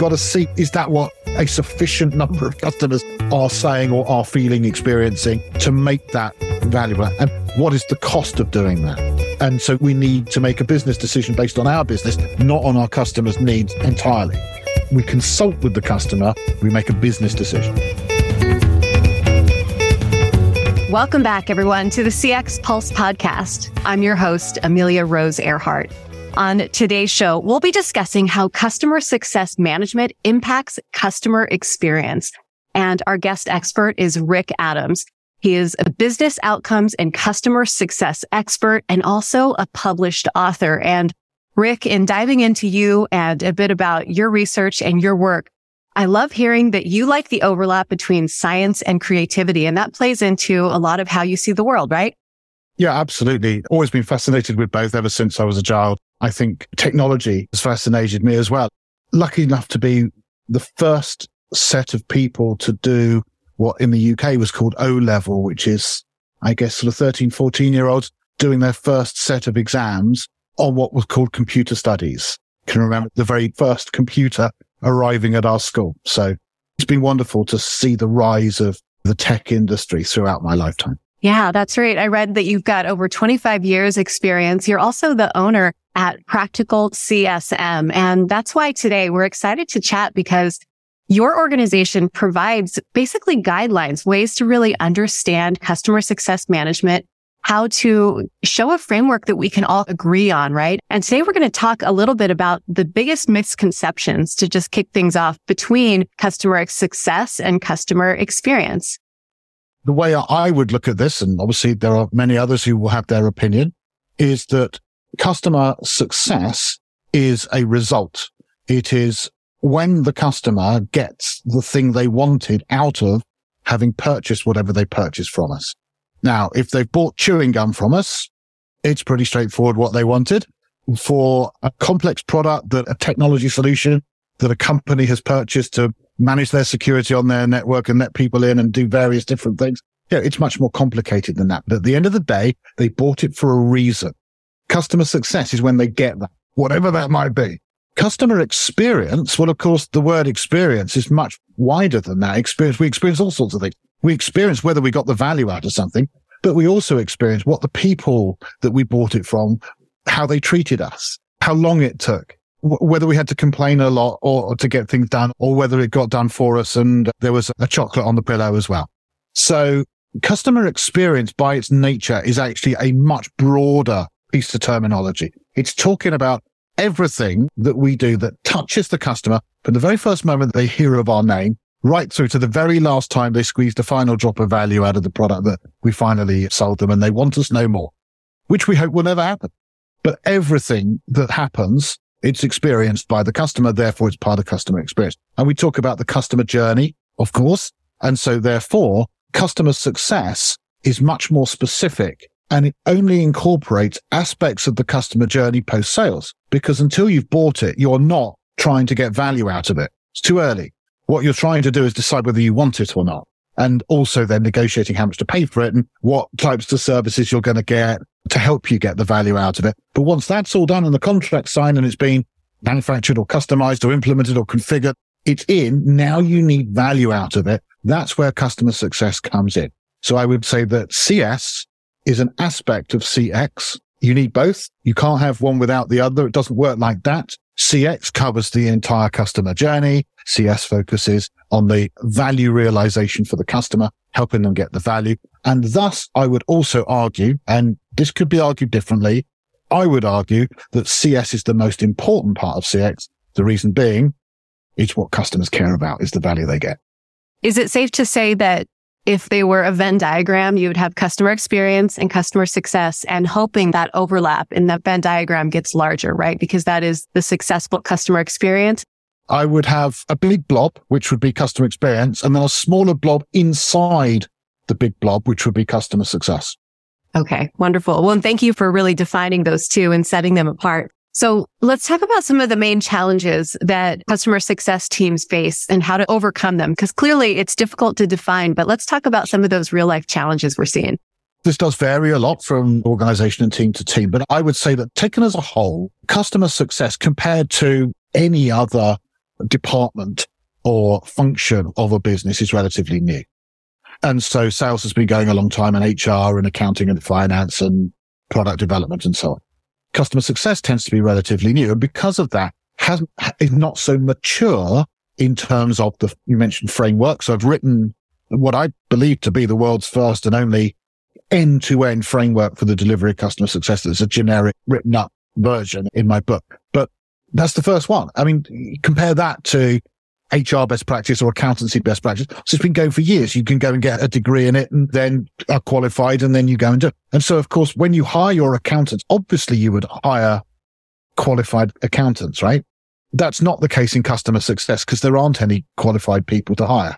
got to see is that what a sufficient number of customers are saying or are feeling, experiencing to make that valuable? And what is the cost of doing that? And so we need to make a business decision based on our business, not on our customers' needs entirely. We consult with the customer, we make a business decision. Welcome back, everyone, to the CX Pulse podcast. I'm your host, Amelia Rose Earhart. On today's show, we'll be discussing how customer success management impacts customer experience. And our guest expert is Rick Adams. He is a business outcomes and customer success expert and also a published author. And Rick, in diving into you and a bit about your research and your work, I love hearing that you like the overlap between science and creativity, and that plays into a lot of how you see the world, right? Yeah, absolutely. Always been fascinated with both ever since I was a child. I think technology has fascinated me as well. Lucky enough to be the first set of people to do what in the UK was called O level, which is, I guess, sort of 13, 14 year olds doing their first set of exams on what was called computer studies. Can remember the very first computer arriving at our school. So it's been wonderful to see the rise of the tech industry throughout my lifetime. Yeah, that's right. I read that you've got over 25 years experience. You're also the owner at Practical CSM. And that's why today we're excited to chat because your organization provides basically guidelines, ways to really understand customer success management how to show a framework that we can all agree on, right? And today we're going to talk a little bit about the biggest misconceptions to just kick things off between customer success and customer experience. The way I would look at this, and obviously there are many others who will have their opinion, is that customer success is a result. It is when the customer gets the thing they wanted out of having purchased whatever they purchased from us. Now, if they've bought chewing gum from us, it's pretty straightforward what they wanted. For a complex product that a technology solution that a company has purchased to manage their security on their network and let people in and do various different things. Yeah, it's much more complicated than that. But at the end of the day, they bought it for a reason. Customer success is when they get that, whatever that might be. Customer experience, well, of course, the word experience is much wider than that. Experience, we experience all sorts of things. We experience whether we got the value out of something, but we also experience what the people that we bought it from, how they treated us, how long it took, whether we had to complain a lot or, or, to get things done or whether it got done for us and there was a chocolate on the pillow as well. So customer experience by its nature is actually a much broader piece of terminology. It's talking about everything that we do that touches the customer from the very first moment they hear of our name right through to the very last time they squeeze the final drop of value out of the product that we finally sold them and they want us no more, which we hope will never happen. But everything that happens, it's experienced by the customer. Therefore, it's part of customer experience. And we talk about the customer journey, of course. And so therefore customer success is much more specific and it only incorporates aspects of the customer journey post sales because until you've bought it, you're not trying to get value out of it. It's too early. What you're trying to do is decide whether you want it or not. And also then negotiating how much to pay for it and what types of services you're going to get to help you get the value out of it. But once that's all done and the contract signed and it's been manufactured or customized or implemented or configured, it's in. Now you need value out of it. That's where customer success comes in. So I would say that CS is an aspect of CX. You need both. You can't have one without the other. It doesn't work like that. CX covers the entire customer journey. CS focuses on the value realization for the customer, helping them get the value. And thus I would also argue, and this could be argued differently. I would argue that CS is the most important part of CX. The reason being it's what customers care about is the value they get. Is it safe to say that if they were a Venn diagram, you would have customer experience and customer success and hoping that overlap in that Venn diagram gets larger, right? Because that is the successful customer experience. I would have a big blob, which would be customer experience, and then a smaller blob inside the big blob, which would be customer success. Okay, wonderful. Well, and thank you for really defining those two and setting them apart. So let's talk about some of the main challenges that customer success teams face and how to overcome them. Cause clearly it's difficult to define, but let's talk about some of those real life challenges we're seeing. This does vary a lot from organization and team to team, but I would say that taken as a whole, customer success compared to any other department or function of a business is relatively new. And so sales has been going a long time and HR and accounting and finance and product development and so on. Customer success tends to be relatively new. And because of that, has, is not so mature in terms of the, you mentioned framework. So I've written what I believe to be the world's first and only end to end framework for the delivery of customer success. That's a generic written up version in my book, but that's the first one. I mean, compare that to HR best practice or accountancy best practice. So it's been going for years. You can go and get a degree in it and then are qualified and then you go and do it. And so, of course, when you hire your accountants, obviously you would hire qualified accountants, right? That's not the case in customer success because there aren't any qualified people to hire.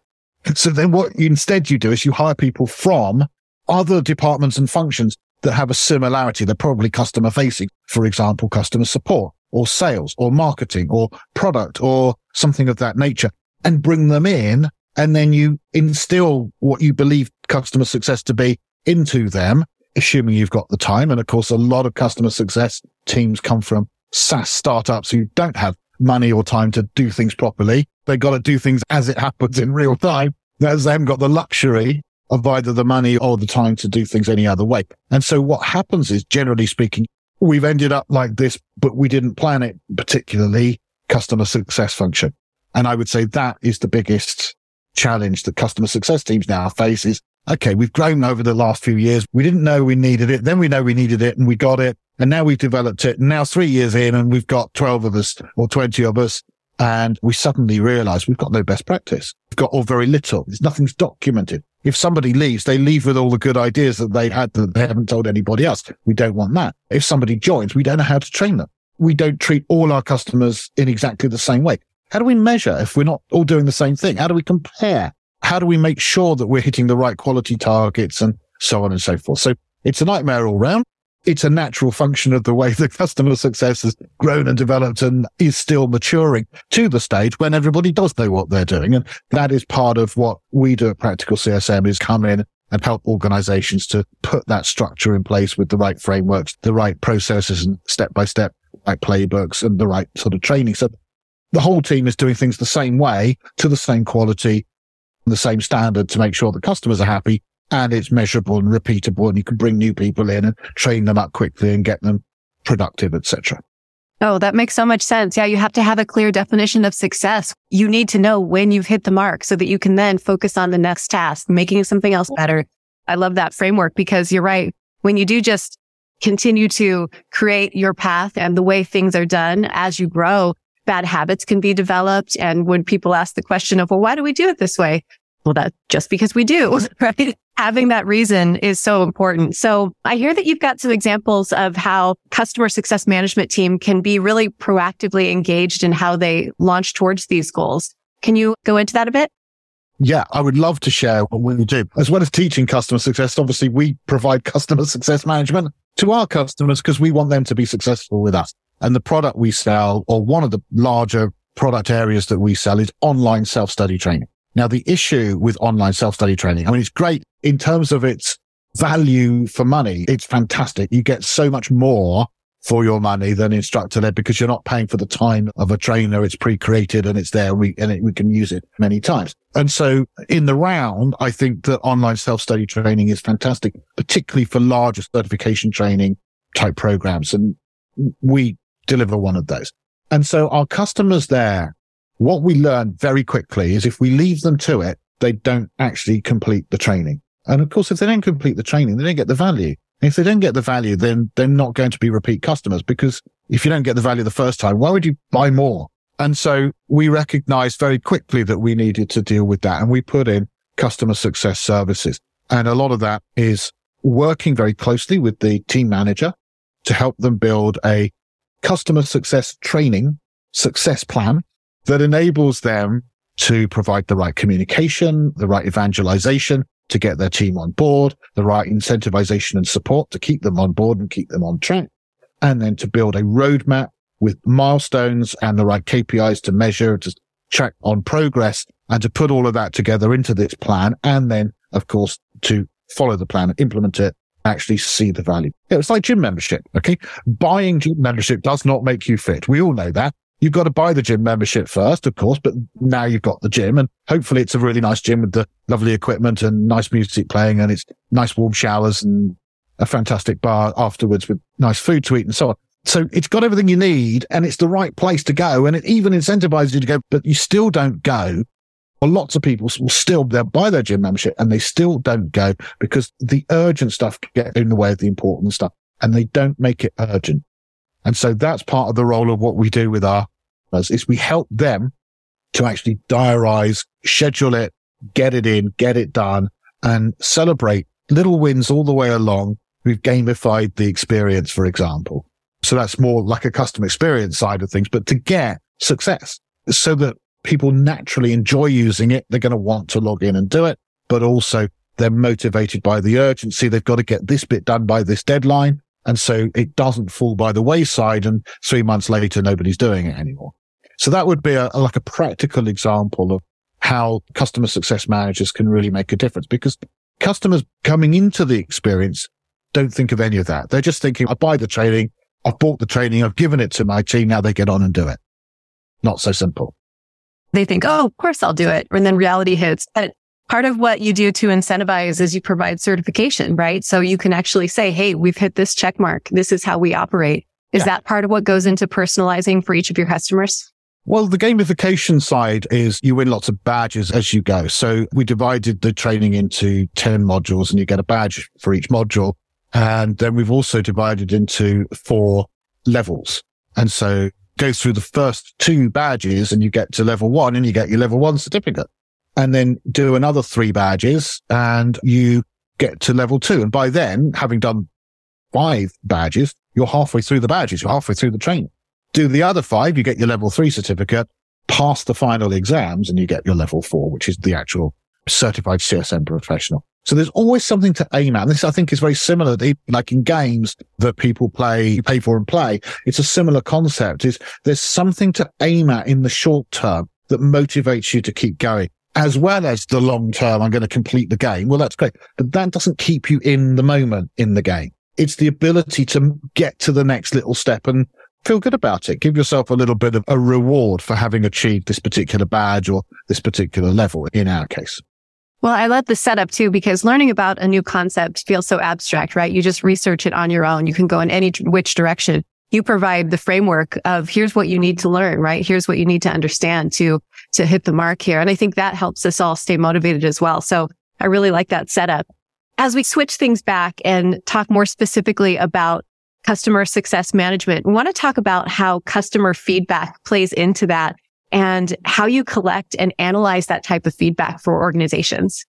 So then what you, instead you do is you hire people from other departments and functions that have a similarity. They're probably customer facing, for example, customer support or sales or marketing or product or something of that nature and bring them in. And then you instill what you believe customer success to be into them, assuming you've got the time. And of course, a lot of customer success teams come from SaaS startups who don't have money or time to do things properly. They've got to do things as it happens in real time. As they haven't got the luxury of either the money or the time to do things any other way. And so what happens is generally speaking, we've ended up like this, but we didn't plan it particularly customer success function. And I would say that is the biggest challenge that customer success teams now face is, okay, we've grown over the last few years. We didn't know we needed it. Then we know we needed it and we got it. And now we've developed it. And now three years in and we've got 12 of us or 20 of us. And we suddenly realize we've got no best practice. We've got all very little. There's nothing's documented. If somebody leaves, they leave with all the good ideas that they had that they haven't told anybody else. We don't want that. If somebody joins, we don't know how to train them. We don't treat all our customers in exactly the same way. How do we measure if we're not all doing the same thing? How do we compare? How do we make sure that we're hitting the right quality targets and so on and so forth? So it's a nightmare all round it's a natural function of the way the customer success has grown and developed and is still maturing to the stage when everybody does know what they're doing. And that is part of what we do at Practical CSM is come in and help organizations to put that structure in place with the right frameworks, the right processes and step by step, like playbooks and the right sort of training. So the whole team is doing things the same way to the same quality, the same standard to make sure the customers are happy and it's measurable and repeatable and you can bring new people in and train them up quickly and get them productive, etc. Oh, that makes so much sense. Yeah, you have to have a clear definition of success. You need to know when you've hit the mark so that you can then focus on the next task, making something else better. I love that framework because you're right. When you do just continue to create your path and the way things are done as you grow, bad habits can be developed. And when people ask the question of, well, why do we do it this way? Well, that just because we do, right? Having that reason is so important. So I hear that you've got some examples of how customer success management team can be really proactively engaged in how they launch towards these goals. Can you go into that a bit? Yeah, I would love to share what we do. As well as teaching customer success, obviously we provide customer success management to our customers because we want them to be successful with us. And the product we sell or one of the larger product areas that we sell is online self-study training. Now, the issue with online self-study training, I mean, it's great in terms of its value for money. It's fantastic. You get so much more for your money than instructor led because you're not paying for the time of a trainer. It's pre-created and it's there. We, and it, we can use it many times. And so in the round, I think that online self-study training is fantastic, particularly for larger certification training type programs. And we deliver one of those. And so our customers there what we learn very quickly is if we leave them to it, they don't actually complete the training. And of course, if they don't complete the training, they don't get the value. And if they don't get the value, then they're not going to be repeat customers because if you don't get the value the first time, why would you buy more? And so we recognized very quickly that we needed to deal with that. And we put in customer success services. And a lot of that is working very closely with the team manager to help them build a customer success training success plan that enables them to provide the right communication, the right evangelization to get their team on board, the right incentivization and support to keep them on board and keep them on track, and then to build a roadmap with milestones and the right KPIs to measure, to track on progress and to put all of that together into this plan. And then, of course, to follow the plan and implement it, actually see the value. It's like gym membership. Okay. Buying gym membership does not make you fit. We all know that You've got to buy the gym membership first, of course, but now you've got the gym and hopefully it's a really nice gym with the lovely equipment and nice music playing and it's nice warm showers and a fantastic bar afterwards with nice food to eat and so on. So it's got everything you need and it's the right place to go. And it even incentivizes you to go, but you still don't go. Well, lots of people will still buy their gym membership and they still don't go because the urgent stuff get in the way of the important stuff and they don't make it urgent. And so that's part of the role of what we do with our is we help them to actually diarize, schedule it, get it in, get it done and celebrate little wins all the way along. We've gamified the experience, for example. So that's more like a customer experience side of things, but to get success so that people naturally enjoy using it, they're going to want to log in and do it, but also they're motivated by the urgency. They've got to get this bit done by this deadline. And so it doesn't fall by the wayside. And three months later, nobody's doing it anymore. So that would be a, like a practical example of how customer success managers can really make a difference because customers coming into the experience don't think of any of that. They're just thinking, I buy the training. I've bought the training. I've given it to my team. Now they get on and do it. Not so simple. They think, oh, of course I'll do it. And then reality hits. But part of what you do to incentivize is you provide certification, right? So you can actually say, Hey, we've hit this check mark. This is how we operate. Is yeah. that part of what goes into personalizing for each of your customers? Well, the gamification side is you win lots of badges as you go. So we divided the training into 10 modules and you get a badge for each module. And then we've also divided into four levels. And so go through the first two badges and you get to level one and you get your level one certificate and then do another three badges and you get to level two. And by then, having done five badges, you're halfway through the badges. You're halfway through the training. Do the other five, you get your level three certificate, pass the final exams and you get your level four, which is the actual certified CSM professional. So there's always something to aim at. And this, I think, is very similar to, like in games that people play, pay for and play. It's a similar concept is there's something to aim at in the short term that motivates you to keep going as well as the long term. I'm going to complete the game. Well, that's great, but that doesn't keep you in the moment in the game. It's the ability to get to the next little step and feel good about it. Give yourself a little bit of a reward for having achieved this particular badge or this particular level in our case. Well, I love the setup too, because learning about a new concept feels so abstract, right? You just research it on your own. You can go in any which direction. You provide the framework of here's what you need to learn, right? Here's what you need to understand to, to hit the mark here. And I think that helps us all stay motivated as well. So I really like that setup. As we switch things back and talk more specifically about customer success management, we want to talk about how customer feedback plays into that and how you collect and analyze that type of feedback for organizations.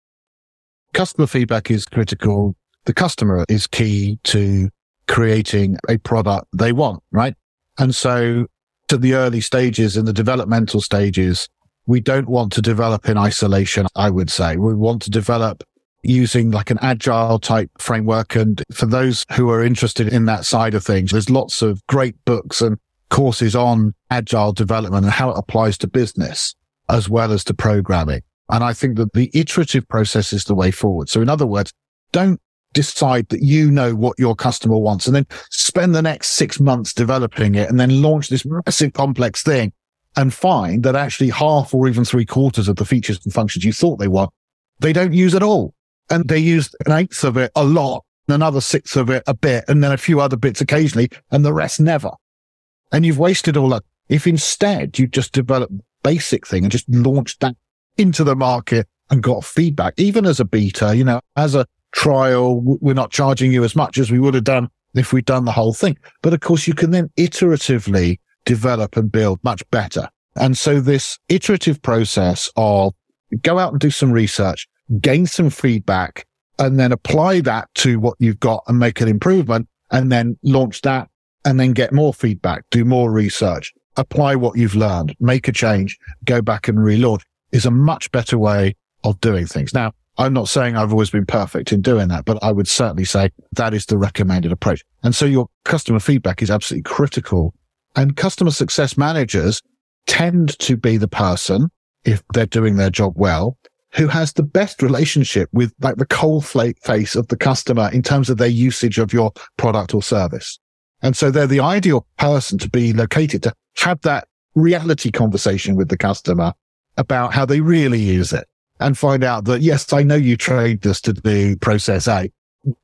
Customer feedback is critical. The customer is key to creating a product they want, right? And so to the early stages in the developmental stages, we don't want to develop in isolation, I would say. We want to develop using like an agile type framework. And for those who are interested in that side of things, there's lots of great books and courses on agile development and how it applies to business as well as to programming. And I think that the iterative process is the way forward. So in other words, don't decide that you know what your customer wants and then spend the next six months developing it and then launch this massive complex thing and find that actually half or even three quarters of the features and functions you thought they want, they don't use at all. And they use an eighth of it a lot, another sixth of it a bit, and then a few other bits occasionally, and the rest never and you've wasted all that. If instead you just develop basic thing and just launched that into the market and got feedback, even as a beta, you know, as a trial, we're not charging you as much as we would have done if we'd done the whole thing. But of course, you can then iteratively develop and build much better. And so this iterative process of go out and do some research, gain some feedback, and then apply that to what you've got and make an improvement and then launch that and then get more feedback, do more research, apply what you've learned, make a change, go back and relaunch is a much better way of doing things. Now, I'm not saying I've always been perfect in doing that, but I would certainly say that is the recommended approach. And so your customer feedback is absolutely critical. And customer success managers tend to be the person, if they're doing their job well, who has the best relationship with like the cold face of the customer in terms of their usage of your product or service. And so they're the ideal person to be located to have that reality conversation with the customer about how they really use it and find out that, yes, I know you trained us to do process A.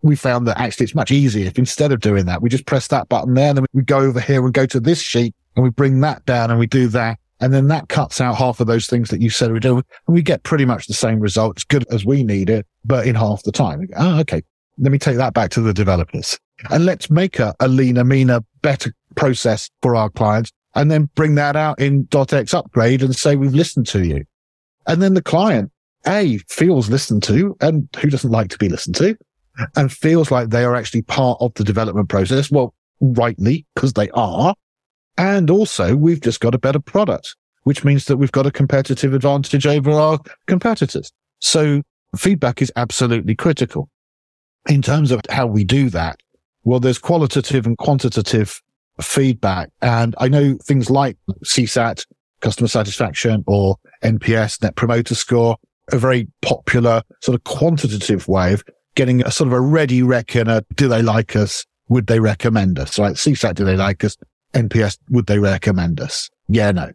We found that actually it's much easier if instead of doing that, we just press that button there and then we go over here and go to this sheet and we bring that down and we do that. And then that cuts out half of those things that you said we do. And we get pretty much the same results, good as we need it, but in half the time. Oh, okay. Let me take that back to the developers and let's make a, a leaner, meaner, better process for our clients and then bring that out in .x upgrade and say, we've listened to you. And then the client, A, feels listened to and who doesn't like to be listened to and feels like they are actually part of the development process. Well, rightly, because they are. And also we've just got a better product, which means that we've got a competitive advantage over our competitors. So feedback is absolutely critical. In terms of how we do that, well, there's qualitative and quantitative feedback. And I know things like CSAT, customer satisfaction or NPS, net promoter score, a very popular sort of quantitative way of getting a sort of a ready reckoner. do they like us? Would they recommend us? Right. CSAT, do they like us? NPS, would they recommend us? Yeah, no.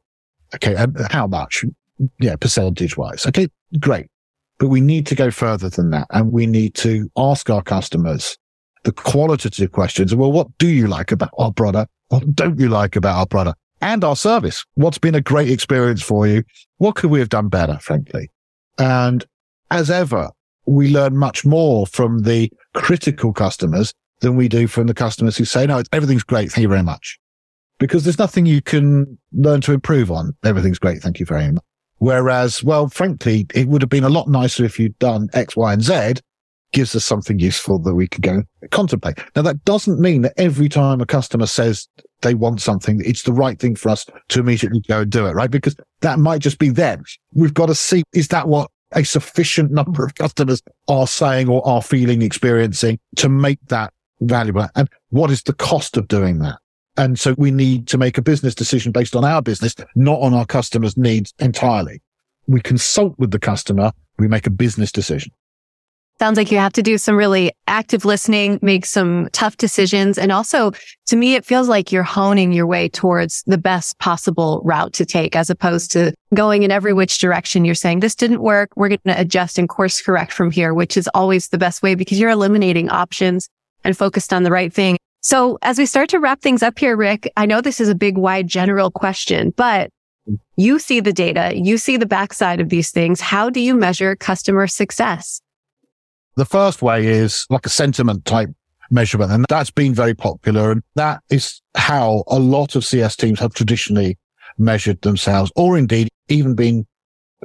Okay. How much? Yeah, percentage wise. Okay. Great. But we need to go further than that. And we need to ask our customers the qualitative questions. Well, what do you like about our product? What don't you like about our product and our service? What's been a great experience for you? What could we have done better, frankly? And as ever, we learn much more from the critical customers than we do from the customers who say, no, everything's great. Thank you very much. Because there's nothing you can learn to improve on. Everything's great. Thank you very much. Whereas, well, frankly, it would have been a lot nicer if you'd done X, Y, and Z gives us something useful that we can go contemplate. Now, that doesn't mean that every time a customer says they want something, it's the right thing for us to immediately go and do it, right? Because that might just be them. We've got to see, is that what a sufficient number of customers are saying or are feeling, experiencing to make that valuable? And what is the cost of doing that? And so we need to make a business decision based on our business, not on our customers' needs entirely. We consult with the customer. We make a business decision. Sounds like you have to do some really active listening, make some tough decisions. And also to me, it feels like you're honing your way towards the best possible route to take as opposed to going in every which direction. You're saying this didn't work. We're going to adjust and course correct from here, which is always the best way because you're eliminating options and focused on the right thing. So as we start to wrap things up here, Rick, I know this is a big, wide, general question, but you see the data, you see the backside of these things. How do you measure customer success? The first way is like a sentiment type measurement. And that's been very popular. And that is how a lot of CS teams have traditionally measured themselves or indeed even been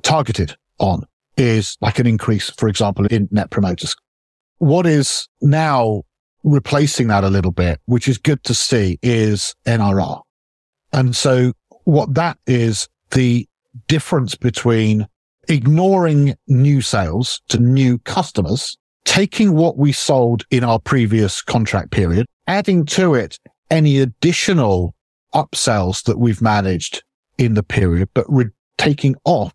targeted on is like an increase, for example, in net promoters. What is now replacing that a little bit, which is good to see is NRR. And so what that is the difference between ignoring new sales to new customers taking what we sold in our previous contract period, adding to it any additional upsells that we've managed in the period, but re- taking off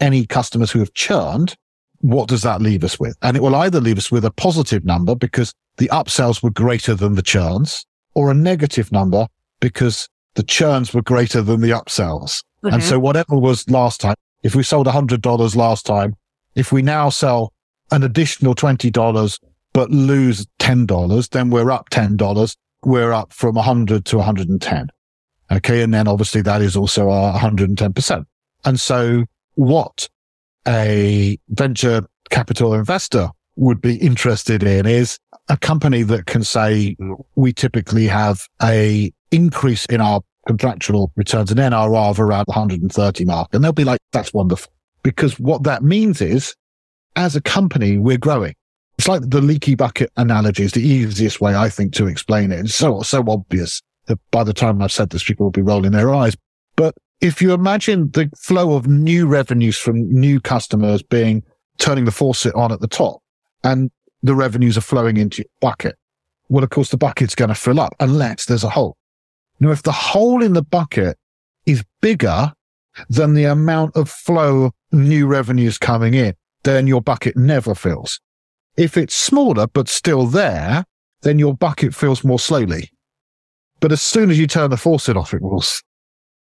any customers who have churned, what does that leave us with? And it will either leave us with a positive number because the upsells were greater than the churns or a negative number because the churns were greater than the upsells. Mm-hmm. And so whatever was last time, if we sold $100 last time, if we now sell an additional $20, but lose $10, then we're up $10. We're up from 100 to 110. Okay. And then obviously that is also our 110%. And so what a venture capital investor would be interested in is a company that can say we typically have a increase in our contractual returns and NRR of around 130 mark. And they'll be like, that's wonderful. Because what that means is as a company, we're growing. It's like the leaky bucket analogy is the easiest way, I think, to explain it. It's so, so obvious that by the time I've said this, people will be rolling their eyes. But if you imagine the flow of new revenues from new customers being turning the faucet on at the top and the revenues are flowing into your bucket, well, of course, the bucket's going to fill up unless there's a hole. Now, if the hole in the bucket is bigger than the amount of flow new revenues coming in, then your bucket never fills. If it's smaller, but still there, then your bucket fills more slowly. But as soon as you turn the faucet off, it will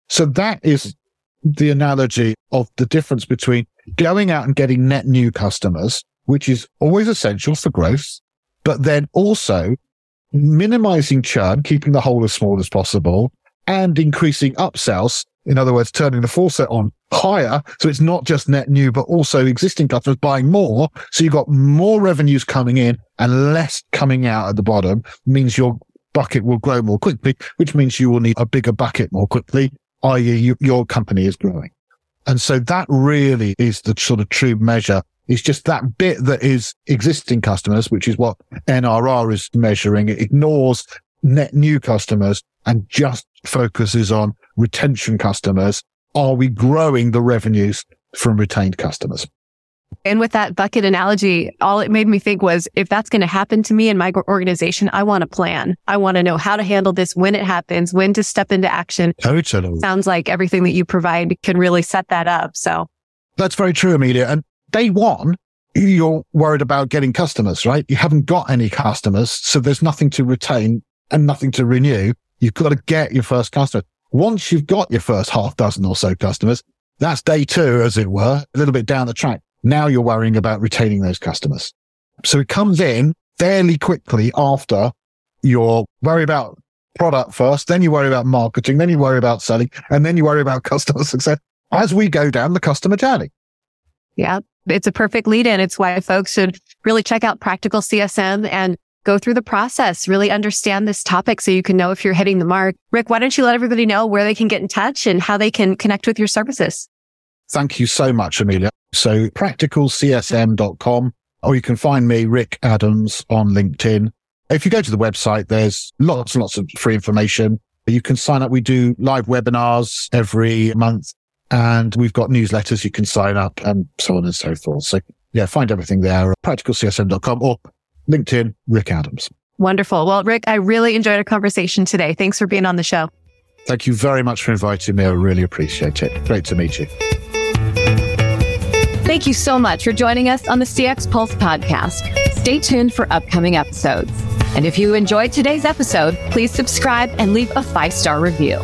So that is the analogy of the difference between going out and getting net new customers, which is always essential for growth, but then also minimizing churn, keeping the hole as small as possible and increasing upsells. In other words, turning the faucet on higher. So it's not just net new, but also existing customers buying more. So you've got more revenues coming in and less coming out at the bottom means your bucket will grow more quickly, which means you will need a bigger bucket more quickly, i.e. You, your company is growing. And so that really is the sort of true measure. It's just that bit that is existing customers, which is what NRR is measuring. It ignores net new customers and just focuses on retention customers. Are we growing the revenues from retained customers? And with that bucket analogy, all it made me think was if that's going to happen to me in my organization, I want a plan. I want to know how to handle this when it happens, when to step into action. Totally. Sounds like everything that you provide can really set that up. So that's very true, Amelia. And day one, you're worried about getting customers, right? You haven't got any customers. So there's nothing to retain and nothing to renew. You've got to get your first customer. Once you've got your first half dozen or so customers, that's day two, as it were, a little bit down the track. Now you're worrying about retaining those customers. So it comes in fairly quickly after you're worried about product first, then you worry about marketing, then you worry about selling, and then you worry about customer success as we go down the customer journey. Yeah, it's a perfect lead in. It's why folks should really check out practical CSM and go through the process, really understand this topic so you can know if you're hitting the mark. Rick, why don't you let everybody know where they can get in touch and how they can connect with your services? Thank you so much, Amelia. So practicalcsm.com, or you can find me, Rick Adams, on LinkedIn. If you go to the website, there's lots and lots of free information. You can sign up. We do live webinars every month and we've got newsletters you can sign up and so on and so forth. So yeah, find everything there, practicalcsm.com or LinkedIn, Rick Adams. Wonderful. Well, Rick, I really enjoyed our conversation today. Thanks for being on the show. Thank you very much for inviting me. I really appreciate it. Great to meet you. Thank you so much for joining us on the CX Pulse podcast. Stay tuned for upcoming episodes. And if you enjoyed today's episode, please subscribe and leave a five star review.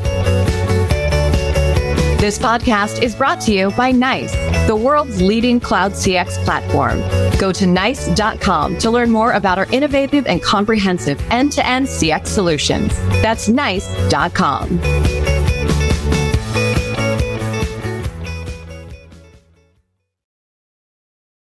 This podcast is brought to you by NICE, the world's leading cloud CX platform. Go to nice.com to learn more about our innovative and comprehensive end to end CX solutions. That's nice.com.